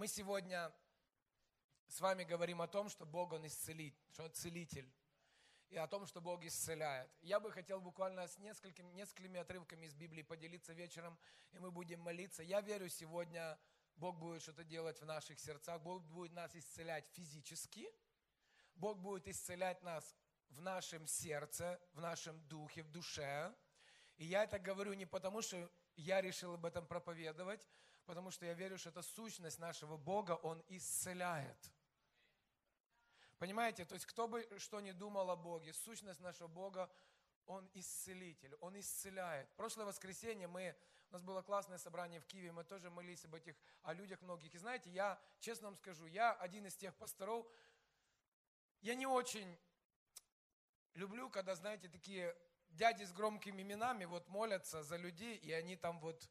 Мы сегодня с вами говорим о том, что Бог, Он исцелит, что Он целитель. И о том, что Бог исцеляет. Я бы хотел буквально с несколькими, несколькими отрывками из Библии поделиться вечером, и мы будем молиться. Я верю, сегодня Бог будет что-то делать в наших сердцах, Бог будет нас исцелять физически, Бог будет исцелять нас в нашем сердце, в нашем духе, в душе. И я это говорю не потому, что я решил об этом проповедовать, потому что я верю, что это сущность нашего Бога, Он исцеляет. Понимаете, то есть кто бы что ни думал о Боге, сущность нашего Бога, Он исцелитель, Он исцеляет. Прошлое воскресенье мы, у нас было классное собрание в Киеве, мы тоже молились об этих, о людях многих. И знаете, я, честно вам скажу, я один из тех пасторов, я не очень люблю, когда, знаете, такие дяди с громкими именами вот молятся за людей, и они там вот,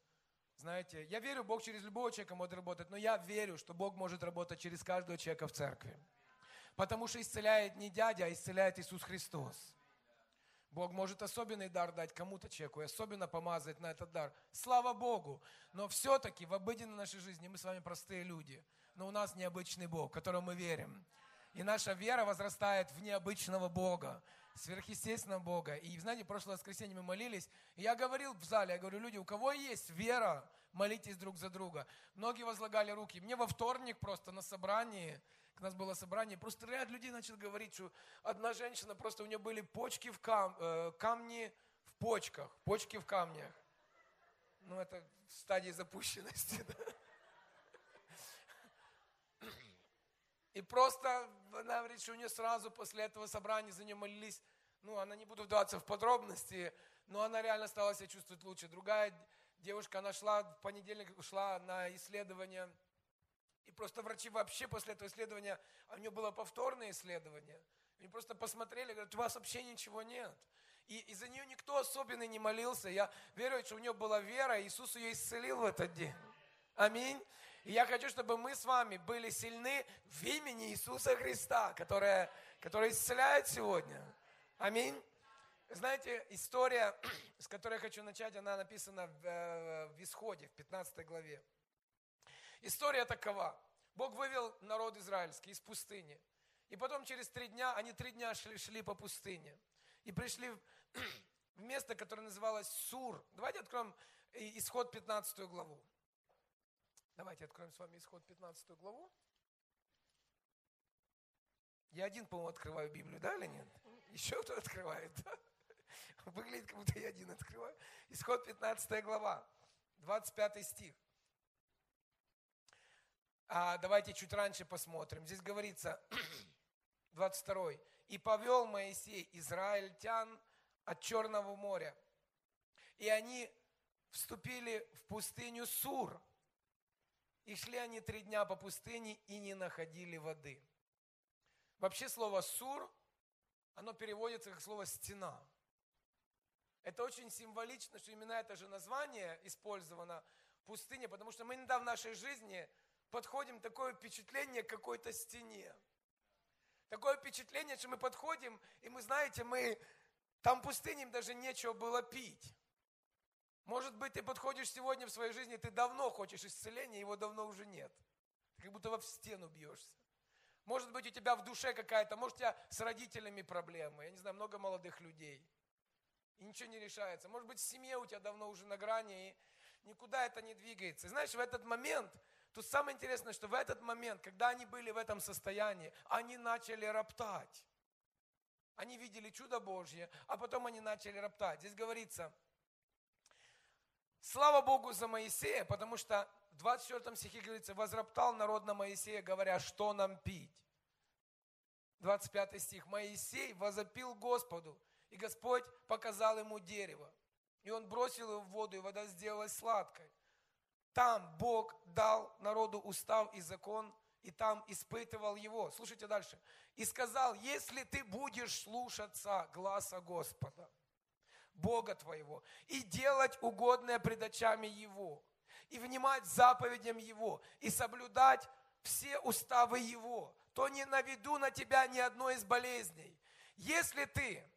знаете, я верю, Бог через любого человека может работать, но я верю, что Бог может работать через каждого человека в церкви. Потому что исцеляет не дядя, а исцеляет Иисус Христос. Бог может особенный дар дать кому-то человеку и особенно помазать на этот дар. Слава Богу! Но все-таки в обыденной нашей жизни мы с вами простые люди. Но у нас необычный Бог, в которого мы верим. И наша вера возрастает в необычного Бога, сверхъестественного Бога. И знаете, прошлое воскресенье мы молились, и я говорил в зале, я говорю, люди, у кого есть вера, молитесь друг за друга. Многие возлагали руки. Мне во вторник просто на собрании, у нас было собрание, просто ряд людей начал говорить, что одна женщина, просто у нее были почки в кам, э, камни в почках, почки в камнях. Ну, это в стадии запущенности, да. И просто она говорит, что у нее сразу после этого собрания за нее молились. Ну, она не буду вдаваться в подробности, но она реально стала себя чувствовать лучше. Другая девушка, она шла в понедельник, ушла на исследование. И просто врачи вообще после этого исследования, а у нее было повторное исследование. Они просто посмотрели, говорят, у вас вообще ничего нет. И из-за нее никто особенно не молился. Я верю, что у нее была вера, и Иисус ее исцелил в этот день. Аминь. И я хочу, чтобы мы с вами были сильны в имени Иисуса Христа, которое, который исцеляет сегодня. Аминь. Знаете, история, с которой я хочу начать, она написана в, э, в Исходе, в 15 главе. История такова. Бог вывел народ израильский из пустыни. И потом через три дня, они три дня шли, шли по пустыне. И пришли в место, которое называлось Сур. Давайте откроем исход 15 главу. Давайте откроем с вами исход 15 главу. Я один, по-моему, открываю Библию, да или нет? Еще кто открывает, да? Выглядит, как будто я один открываю. Исход 15 глава, 25 стих. А давайте чуть раньше посмотрим. Здесь говорится, 22. «И повел Моисей израильтян от Черного моря, и они вступили в пустыню Сур, и шли они три дня по пустыне и не находили воды. Вообще слово «сур», оно переводится как слово «стена». Это очень символично, что именно это же название использовано пустыне, потому что мы иногда в нашей жизни подходим такое впечатление к какой-то стене. Такое впечатление, что мы подходим, и мы, знаете, мы там пустыне им даже нечего было пить. Может быть, ты подходишь сегодня в своей жизни, ты давно хочешь исцеления, его давно уже нет. Ты как будто в стену бьешься. Может быть, у тебя в душе какая-то, может, у тебя с родителями проблемы. Я не знаю, много молодых людей. И ничего не решается. Может быть, в семье у тебя давно уже на грани, и никуда это не двигается. И знаешь, в этот момент, тут самое интересное, что в этот момент, когда они были в этом состоянии, они начали роптать. Они видели чудо Божье, а потом они начали роптать. Здесь говорится, Слава Богу за Моисея, потому что в 24 стихе говорится, возроптал народ на Моисея, говоря, что нам пить. 25 стих. Моисей возопил Господу, и Господь показал ему дерево. И он бросил его в воду, и вода сделалась сладкой. Там Бог дал народу устав и закон, и там испытывал его. Слушайте дальше. И сказал, если ты будешь слушаться гласа Господа, Бога твоего, и делать угодное пред очами Его, и внимать заповедям Его, и соблюдать все уставы Его, то не наведу на тебя ни одной из болезней. Если ты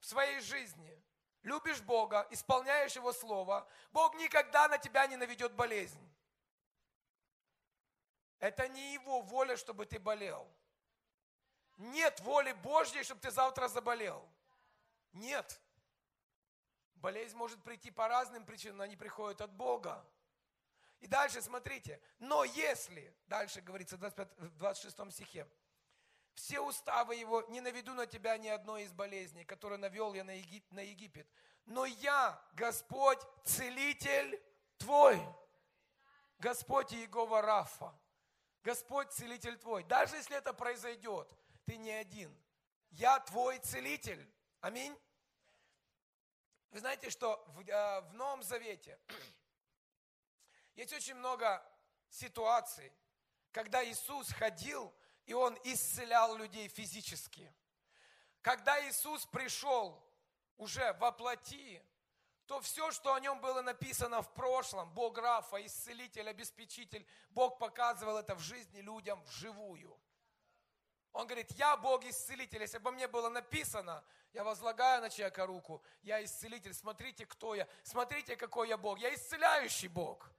в своей жизни любишь Бога, исполняешь Его Слово, Бог никогда на тебя не наведет болезнь. Это не Его воля, чтобы ты болел. Нет воли Божьей, чтобы ты завтра заболел. Нет. Болезнь может прийти по разным причинам, но они приходят от Бога. И дальше смотрите, но если, дальше говорится в 25, 26 стихе, все уставы его, не наведу на тебя ни одной из болезней, которые навел я на, Егип, на Египет. Но я, Господь, целитель твой. Господь Иегова Рафа. Господь целитель твой. Даже если это произойдет, ты не один. Я твой целитель. Аминь. Вы знаете, что в, э, в Новом Завете есть очень много ситуаций, когда Иисус ходил, и Он исцелял людей физически. Когда Иисус пришел уже во плоти, то все, что о нем было написано в прошлом, Бог Рафа, исцелитель, обеспечитель, Бог показывал это в жизни людям вживую. Он говорит, я Бог исцелитель. Если бы мне было написано, я возлагаю на человека руку, я исцелитель, смотрите, кто я, смотрите, какой я Бог. Я исцеляющий Бог.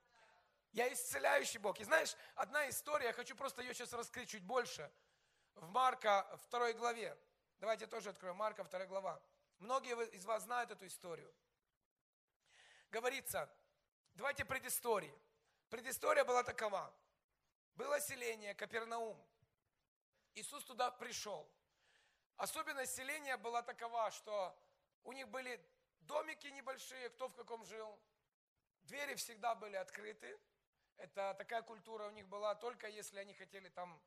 Я исцеляющий Бог. И знаешь, одна история, я хочу просто ее сейчас раскрыть чуть больше. В Марка 2 главе. Давайте тоже откроем. Марка 2 глава. Многие из вас знают эту историю. Говорится, давайте предыстории. Предыстория была такова. Было селение Капернаум. Иисус туда пришел. Особенность селения была такова, что у них были домики небольшие, кто в каком жил. Двери всегда были открыты. Это такая культура у них была, только если они хотели там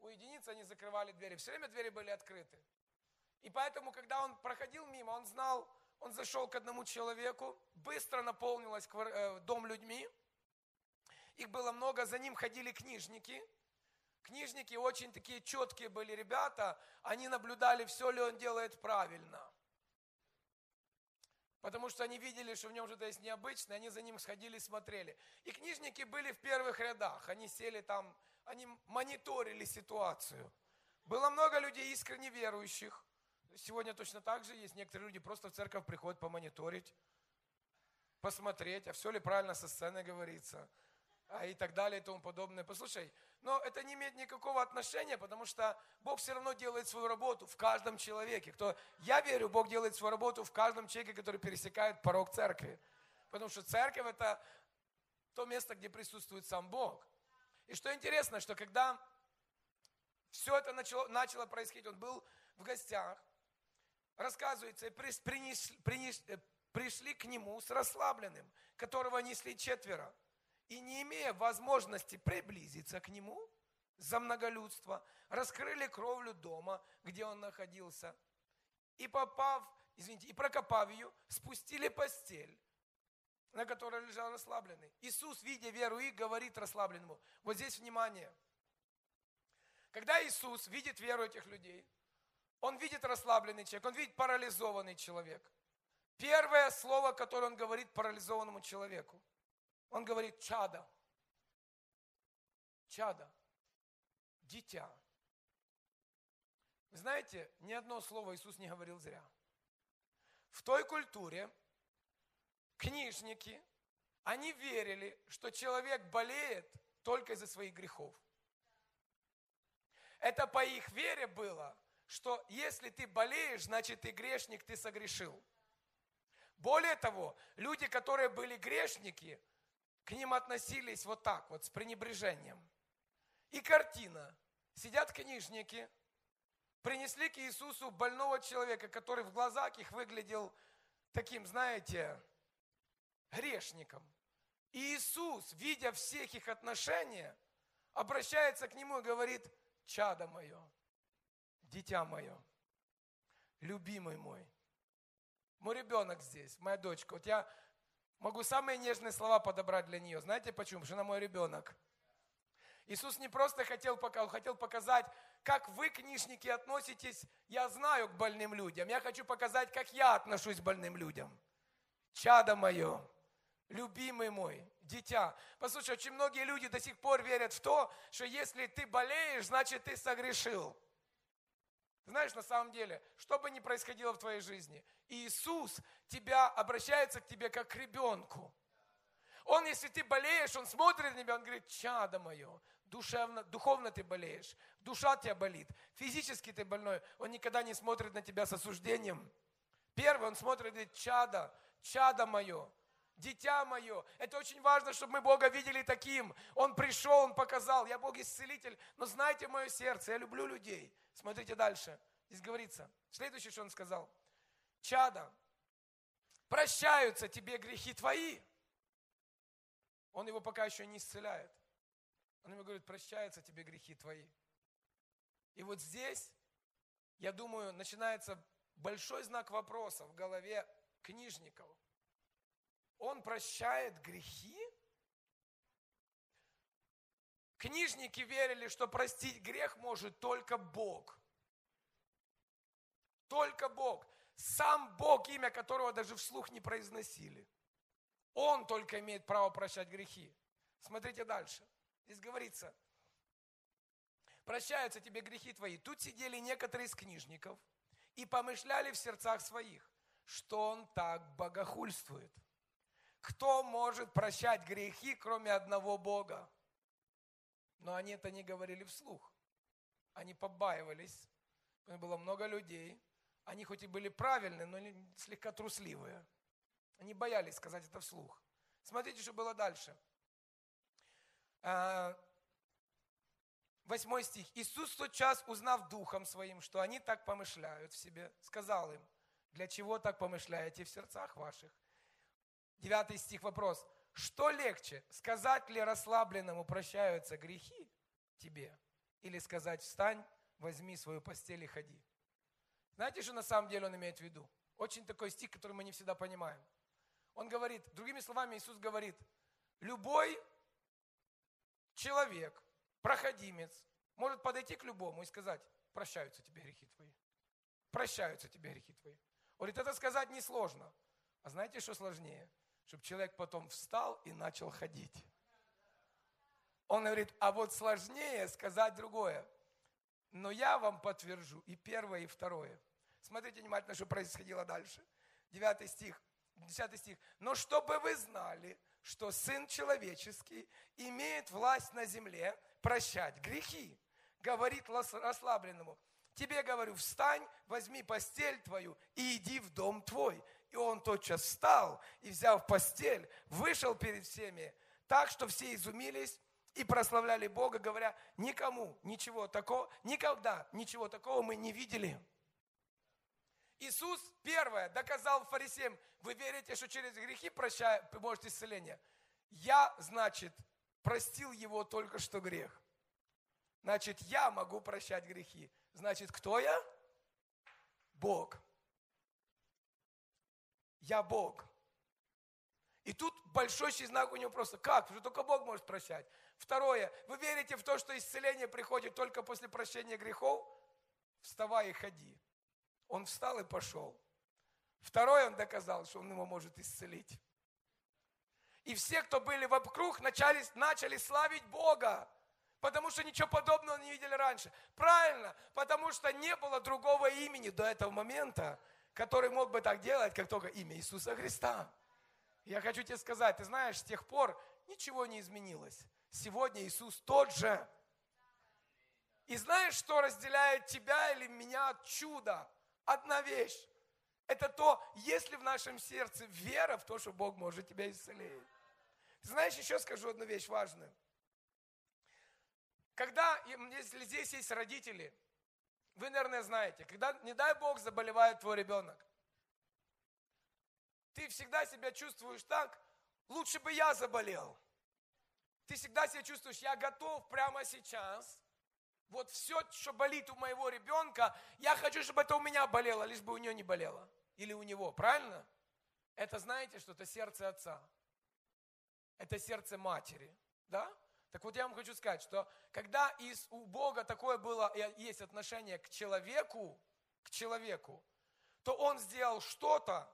уединиться, они закрывали двери. Все время двери были открыты. И поэтому, когда он проходил мимо, он знал, он зашел к одному человеку, быстро наполнилась э, дом людьми. Их было много, за ним ходили книжники – Книжники очень такие четкие были ребята, они наблюдали, все ли он делает правильно. Потому что они видели, что в нем что-то есть необычное, они за ним сходили, смотрели. И книжники были в первых рядах, они сели там, они мониторили ситуацию. Было много людей искренне верующих. Сегодня точно так же есть. Некоторые люди просто в церковь приходят помониторить, посмотреть, а все ли правильно со сцены говорится и так далее и тому подобное. Послушай, но это не имеет никакого отношения, потому что Бог все равно делает свою работу в каждом человеке. Кто, я верю, Бог делает свою работу в каждом человеке, который пересекает порог церкви. Потому что церковь это то место, где присутствует сам Бог. И что интересно, что когда все это начало, начало происходить, он был в гостях, рассказывается, принесли, принесли, пришли к нему с расслабленным, которого несли четверо и не имея возможности приблизиться к нему за многолюдство, раскрыли кровлю дома, где он находился, и попав, извините, и прокопав ее, спустили постель, на которой лежал расслабленный. Иисус, видя веру их, говорит расслабленному, вот здесь внимание. Когда Иисус видит веру этих людей, он видит расслабленный человек, он видит парализованный человек. Первое слово, которое он говорит парализованному человеку – он говорит, чада. Чада. Дитя. Вы знаете, ни одно слово Иисус не говорил зря. В той культуре книжники, они верили, что человек болеет только из-за своих грехов. Это по их вере было, что если ты болеешь, значит ты грешник, ты согрешил. Более того, люди, которые были грешники, к ним относились вот так вот, с пренебрежением. И картина. Сидят книжники, принесли к Иисусу больного человека, который в глазах их выглядел таким, знаете, грешником. И Иисус, видя всех их отношения, обращается к нему и говорит, чадо мое, дитя мое, любимый мой, мой ребенок здесь, моя дочка. Вот я Могу самые нежные слова подобрать для нее. Знаете почему? Потому что она мой ребенок. Иисус не просто хотел, хотел показать, как вы, книжники, относитесь, я знаю, к больным людям. Я хочу показать, как я отношусь к больным людям. Чадо мое, любимый мой, дитя. Послушай, очень многие люди до сих пор верят в то, что если ты болеешь, значит ты согрешил. Знаешь, на самом деле, что бы ни происходило в твоей жизни, Иисус тебя обращается к тебе как к ребенку. Он, если ты болеешь, он смотрит на тебя, он говорит, чадо мое, душевно, духовно ты болеешь, душа тебя болит, физически ты больной, он никогда не смотрит на тебя с осуждением. Первый, он смотрит и говорит, чада, чада мое, дитя мое. Это очень важно, чтобы мы Бога видели таким. Он пришел, Он показал, я Бог исцелитель, но знайте мое сердце, я люблю людей. Смотрите дальше. Здесь говорится, следующее, что Он сказал. Чада, прощаются тебе грехи твои. Он его пока еще не исцеляет. Он ему говорит, прощаются тебе грехи твои. И вот здесь, я думаю, начинается большой знак вопроса в голове книжников. Он прощает грехи? Книжники верили, что простить грех может только Бог. Только Бог. Сам Бог, имя которого даже вслух не произносили. Он только имеет право прощать грехи. Смотрите дальше. Здесь говорится, прощаются тебе грехи твои. Тут сидели некоторые из книжников и помышляли в сердцах своих, что он так богохульствует. Кто может прощать грехи, кроме одного Бога? Но они это не говорили вслух. Они побаивались. Было много людей. Они хоть и были правильные, но слегка трусливые. Они боялись сказать это вслух. Смотрите, что было дальше. А, восьмой стих. Иисус в тот час, узнав духом своим, что они так помышляют в себе, сказал им, для чего так помышляете в сердцах ваших? Девятый стих, вопрос. Что легче, сказать ли расслабленному прощаются грехи тебе? Или сказать, встань, возьми свою постель и ходи? Знаете, что на самом деле он имеет в виду? Очень такой стих, который мы не всегда понимаем. Он говорит, другими словами, Иисус говорит, любой человек, проходимец, может подойти к любому и сказать, прощаются тебе грехи твои. Прощаются тебе грехи твои. Он говорит, это сказать несложно. А знаете, что сложнее? Чтобы человек потом встал и начал ходить. Он говорит, а вот сложнее сказать другое. Но я вам подтвержу и первое, и второе. Смотрите внимательно, что происходило дальше. Девятый стих. 10 стих. Но чтобы вы знали, что Сын Человеческий имеет власть на земле прощать грехи, говорит расслабленному. Тебе говорю, встань, возьми постель твою и иди в дом твой. И он тотчас встал и, взяв постель, вышел перед всеми, так что все изумились и прославляли Бога, говоря, никому ничего такого, никогда ничего такого мы не видели. Иисус, первое, доказал фарисеям, вы верите, что через грехи прощает, может исцеление? Я, значит, простил его только что грех. Значит, я могу прощать грехи. Значит, кто я? Бог. Я Бог. И тут большой знак у него просто. Как? Что только Бог может прощать. Второе. Вы верите в то, что исцеление приходит только после прощения грехов? Вставай и ходи. Он встал и пошел. Второй он доказал, что он его может исцелить. И все, кто были вокруг, начали, начали славить Бога. Потому что ничего подобного не видели раньше. Правильно, потому что не было другого имени до этого момента, который мог бы так делать, как только имя Иисуса Христа. Я хочу тебе сказать, ты знаешь, с тех пор ничего не изменилось. Сегодня Иисус тот же. И знаешь, что разделяет тебя или меня от чуда? Одна вещь. Это то, есть ли в нашем сердце вера в то, что Бог может тебя исцелить. Знаешь, еще скажу одну вещь важную. Когда, если здесь есть родители, вы, наверное, знаете, когда, не дай Бог, заболевает твой ребенок, ты всегда себя чувствуешь так, лучше бы я заболел. Ты всегда себя чувствуешь, я готов прямо сейчас вот все, что болит у моего ребенка, я хочу, чтобы это у меня болело, лишь бы у нее не болело. Или у него, правильно? Это знаете, что это сердце отца. Это сердце матери. Да? Так вот я вам хочу сказать, что когда из, у Бога такое было, есть отношение к человеку, к человеку, то Он сделал что-то,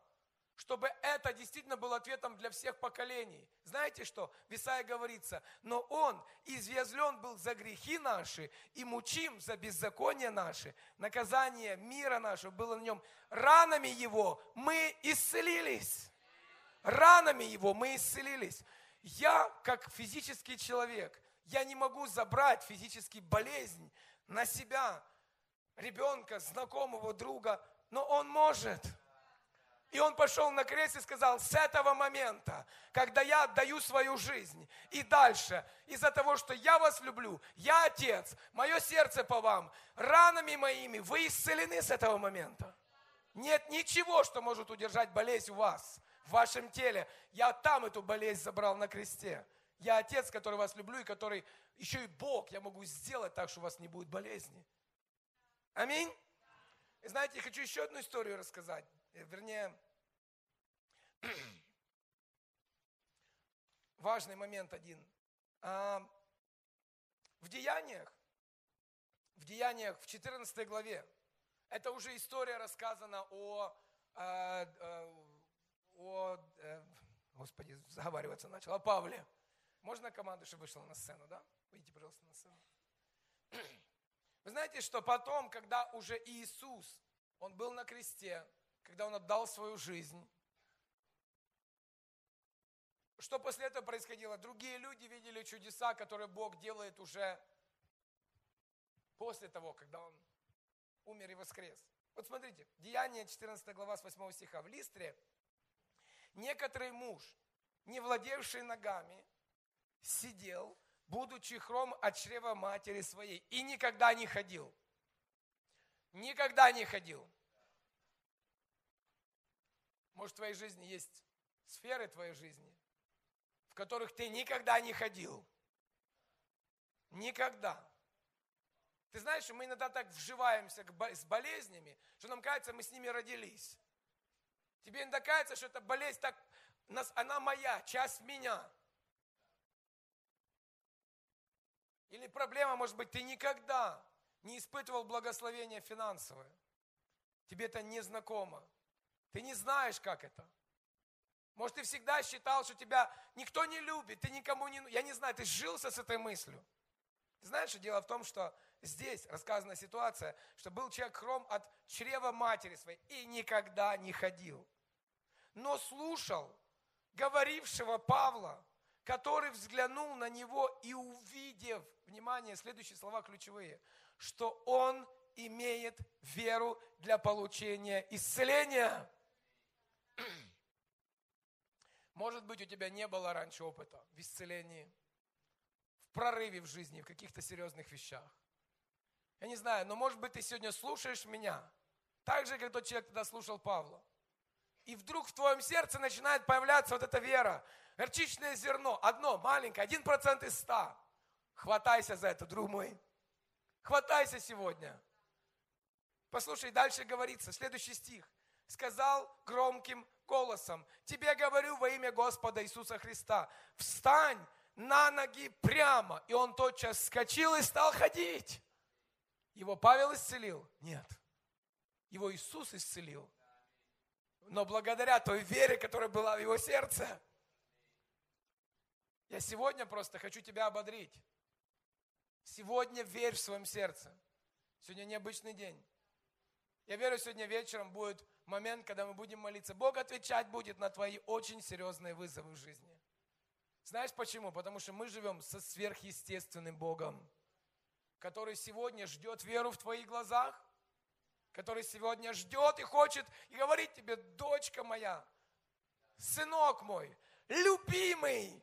чтобы это действительно был ответом для всех поколений. Знаете что? В Исаии говорится, но Он извязлен был за грехи наши и мучим за беззаконие наши. Наказание мира нашего было на нем. Ранами Его мы исцелились. Ранами Его мы исцелились. Я, как физический человек, Я не могу забрать физически болезнь на себя, ребенка, знакомого, друга, но Он может. И он пошел на крест и сказал, с этого момента, когда я отдаю свою жизнь и дальше, из-за того, что я вас люблю, я отец, мое сердце по вам, ранами моими, вы исцелены с этого момента. Нет ничего, что может удержать болезнь у вас, в вашем теле. Я там эту болезнь забрал на кресте. Я отец, который вас люблю и который еще и Бог. Я могу сделать так, что у вас не будет болезни. Аминь. И знаете, я хочу еще одну историю рассказать. Э, вернее, важный момент один. А, в Деяниях, в Деяниях в 14 главе, это уже история рассказана о, о, о, о Господи, заговариваться начал, о Павле. Можно команду, чтобы вышла на сцену, да? Выйдите, пожалуйста, на сцену. Вы знаете, что потом, когда уже Иисус, Он был на кресте, когда Он отдал свою жизнь, что после этого происходило? Другие люди видели чудеса, которые Бог делает уже после того, когда Он умер и воскрес. Вот смотрите, Деяние 14 глава с 8 стиха. В Листре некоторый муж, не владевший ногами, сидел, будучи хром от чрева матери своей, и никогда не ходил. Никогда не ходил. Может, в твоей жизни есть сферы твоей жизни, в которых ты никогда не ходил. Никогда. Ты знаешь, мы иногда так вживаемся с болезнями, что нам кажется, мы с ними родились. Тебе иногда кажется, что эта болезнь так, она моя, часть меня. Или проблема, может быть, ты никогда не испытывал благословения финансовое. Тебе это не знакомо. Ты не знаешь, как это. Может, ты всегда считал, что тебя никто не любит, ты никому не... Я не знаю, ты жился с этой мыслью. знаешь, что дело в том, что здесь рассказана ситуация, что был человек хром от чрева матери своей и никогда не ходил. Но слушал говорившего Павла, который взглянул на него и увидев, внимание, следующие слова ключевые, что он имеет веру для получения исцеления. Может быть, у тебя не было раньше опыта в исцелении, в прорыве в жизни, в каких-то серьезных вещах. Я не знаю, но может быть, ты сегодня слушаешь меня, так же, как тот человек тогда слушал Павла. И вдруг в твоем сердце начинает появляться вот эта вера. Горчичное зерно, одно, маленькое, один процент из ста. Хватайся за это, друг мой. Хватайся сегодня. Послушай, дальше говорится, следующий стих. Сказал громким голосом, тебе говорю во имя Господа Иисуса Христа, встань на ноги прямо. И он тотчас вскочил и стал ходить. Его Павел исцелил? Нет. Его Иисус исцелил. Но благодаря той вере, которая была в его сердце. Я сегодня просто хочу тебя ободрить. Сегодня верь в своем сердце. Сегодня необычный день. Я верю, сегодня вечером будет момент, когда мы будем молиться. Бог отвечать будет на твои очень серьезные вызовы в жизни. Знаешь почему? Потому что мы живем со сверхъестественным Богом, который сегодня ждет веру в твоих глазах, который сегодня ждет и хочет и говорит тебе, дочка моя, сынок мой, любимый,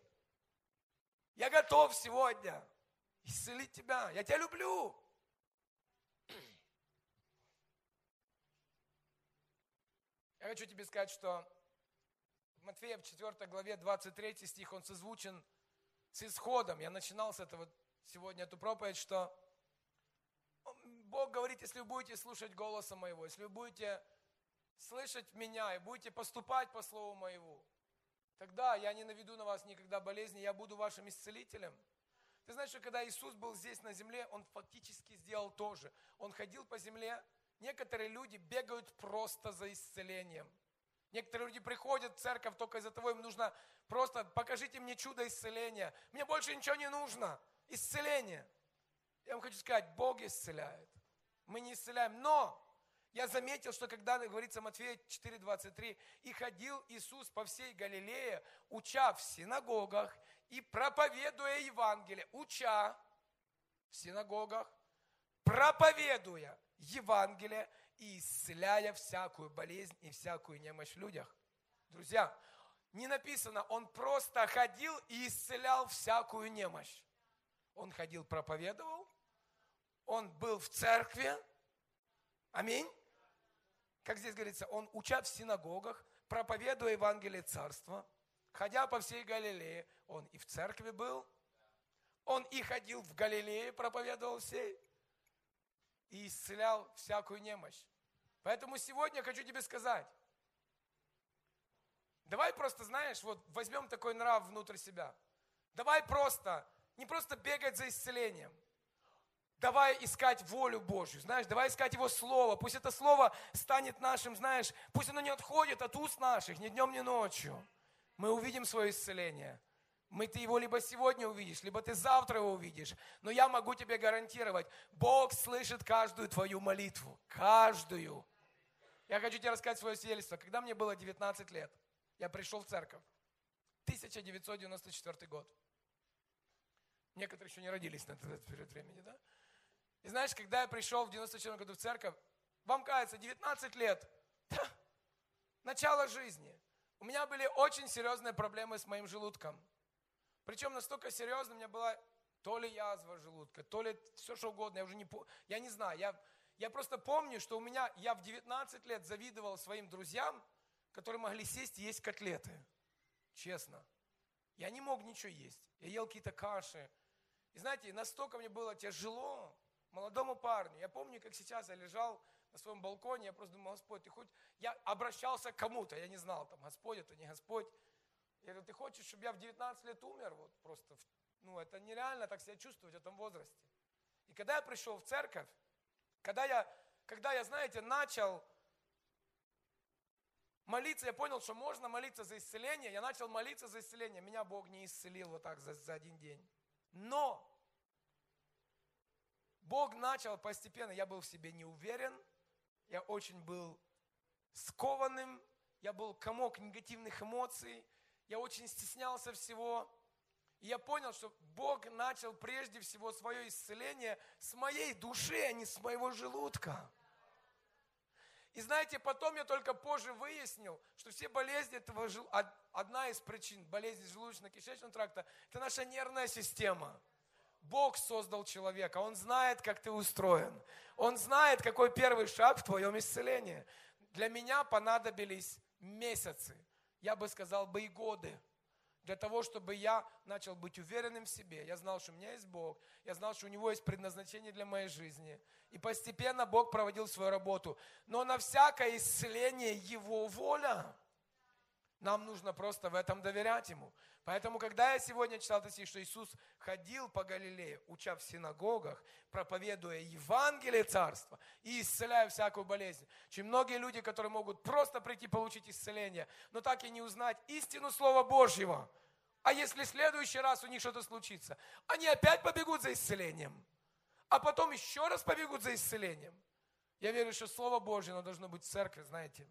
я готов сегодня исцелить тебя, я тебя люблю. Я хочу тебе сказать, что в Матфея в 4 главе 23 стих, он созвучен с исходом. Я начинал с этого сегодня эту проповедь, что Бог говорит, если вы будете слушать голоса моего, если вы будете слышать меня и будете поступать по слову моему, тогда я не наведу на вас никогда болезни, я буду вашим исцелителем. Ты знаешь, что когда Иисус был здесь на земле, Он фактически сделал то же. Он ходил по земле, Некоторые люди бегают просто за исцелением. Некоторые люди приходят в церковь только из-за того, им нужно просто покажите мне чудо исцеления. Мне больше ничего не нужно. Исцеление. Я вам хочу сказать, Бог исцеляет. Мы не исцеляем. Но я заметил, что когда говорится Матфея 4,23, и ходил Иисус по всей Галилее, уча в синагогах и проповедуя Евангелие, уча в синагогах, проповедуя Евангелие и исцеляя всякую болезнь и всякую немощь в людях. Друзья, не написано, он просто ходил и исцелял всякую немощь. Он ходил, проповедовал, он был в церкви, аминь. Как здесь говорится, он уча в синагогах, проповедуя Евангелие Царства, ходя по всей Галилее, он и в церкви был, он и ходил в Галилее, проповедовал всей, и исцелял всякую немощь. Поэтому сегодня я хочу тебе сказать, давай просто, знаешь, вот возьмем такой нрав внутрь себя. Давай просто, не просто бегать за исцелением, давай искать волю Божью, знаешь, давай искать Его Слово. Пусть это Слово станет нашим, знаешь, пусть оно не отходит от уст наших ни днем, ни ночью. Мы увидим свое исцеление. Мы ты его либо сегодня увидишь, либо ты завтра его увидишь. Но я могу тебе гарантировать, Бог слышит каждую твою молитву. Каждую. Я хочу тебе рассказать свое свидетельство. Когда мне было 19 лет, я пришел в церковь. 1994 год. Некоторые еще не родились на этот период времени, да? И знаешь, когда я пришел в 94 году в церковь, вам кажется, 19 лет, начало жизни. У меня были очень серьезные проблемы с моим желудком. Причем настолько серьезно, у меня была то ли язва желудка, то ли все что угодно, я уже не я не знаю, я, я просто помню, что у меня, я в 19 лет завидовал своим друзьям, которые могли сесть и есть котлеты. Честно. Я не мог ничего есть. Я ел какие-то каши. И знаете, настолько мне было тяжело, молодому парню. Я помню, как сейчас я лежал на своем балконе, я просто думал, Господь, ты хоть... Я обращался к кому-то, я не знал, там, Господь это не Господь. Я говорю, ты хочешь, чтобы я в 19 лет умер? Вот просто, ну, это нереально так себя чувствовать в этом возрасте. И когда я пришел в церковь, когда я, когда я, знаете, начал молиться, я понял, что можно молиться за исцеление. Я начал молиться за исцеление. Меня Бог не исцелил вот так за, за один день. Но Бог начал постепенно, я был в себе не уверен, я очень был скованным, я был комок негативных эмоций, я очень стеснялся всего. И я понял, что Бог начал прежде всего свое исцеление с моей души, а не с моего желудка. И знаете, потом я только позже выяснил, что все болезни этого, одна из причин болезни желудочно-кишечного тракта, это наша нервная система. Бог создал человека, Он знает, как ты устроен. Он знает, какой первый шаг в твоем исцелении. Для меня понадобились месяцы я бы сказал бы и годы, для того, чтобы я начал быть уверенным в себе. Я знал, что у меня есть Бог, я знал, что у Него есть предназначение для моей жизни. И постепенно Бог проводил свою работу. Но на всякое исцеление Его воля. Нам нужно просто в этом доверять Ему. Поэтому, когда я сегодня читал этот стих, что Иисус ходил по Галилее, уча в синагогах, проповедуя Евангелие Царства и исцеляя всякую болезнь. Очень многие люди, которые могут просто прийти получить исцеление, но так и не узнать истину Слова Божьего. А если в следующий раз у них что-то случится, они опять побегут за исцелением, а потом еще раз побегут за исцелением. Я верю, что Слово Божье, оно должно быть в церкви, знаете,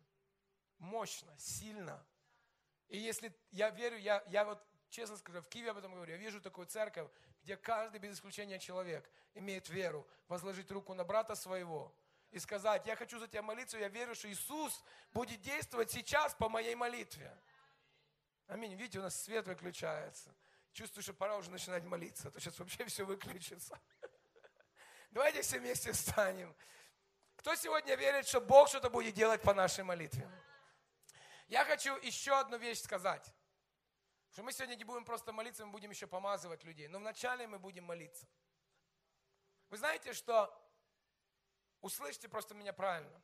мощно, сильно – и если я верю, я, я вот честно скажу, в Киеве об этом говорю, я вижу такую церковь, где каждый без исключения человек имеет веру возложить руку на брата своего и сказать, я хочу за тебя молиться, я верю, что Иисус будет действовать сейчас по моей молитве. Аминь. Видите, у нас свет выключается. Чувствую, что пора уже начинать молиться, а то сейчас вообще все выключится. Давайте все вместе встанем. Кто сегодня верит, что Бог что-то будет делать по нашей молитве? Я хочу еще одну вещь сказать. Что мы сегодня не будем просто молиться, мы будем еще помазывать людей. Но вначале мы будем молиться. Вы знаете, что, услышьте просто меня правильно,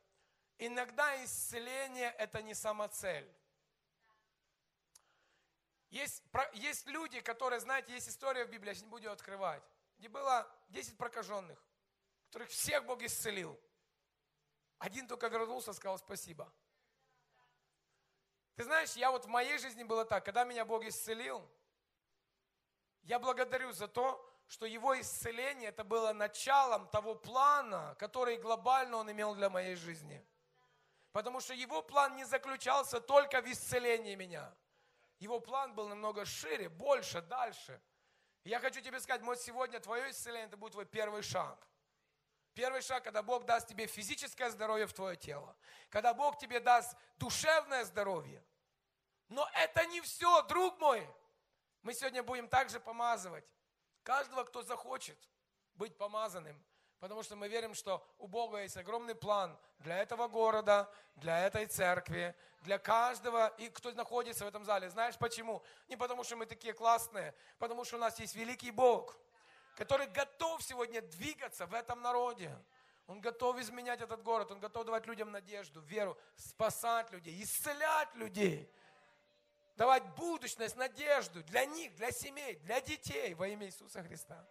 иногда исцеление – это не самоцель. Есть, есть люди, которые, знаете, есть история в Библии, я не буду ее открывать, где было 10 прокаженных, которых всех Бог исцелил. Один только вернулся, сказал спасибо – ты знаешь, я вот в моей жизни было так, когда меня Бог исцелил, я благодарю за то, что Его исцеление это было началом того плана, который глобально Он имел для моей жизни. Потому что Его план не заключался только в исцелении меня. Его план был намного шире, больше, дальше. И я хочу тебе сказать, может, сегодня твое исцеление, это будет твой первый шаг. Первый шаг, когда Бог даст тебе физическое здоровье в твое тело. Когда Бог тебе даст душевное здоровье. Но это не все, друг мой. Мы сегодня будем также помазывать каждого, кто захочет быть помазанным. Потому что мы верим, что у Бога есть огромный план для этого города, для этой церкви, для каждого, и кто находится в этом зале. Знаешь почему? Не потому, что мы такие классные, потому что у нас есть великий Бог, который готов сегодня двигаться в этом народе. Он готов изменять этот город, он готов давать людям надежду, веру, спасать людей, исцелять людей, давать будущность, надежду для них, для семей, для детей во имя Иисуса Христа.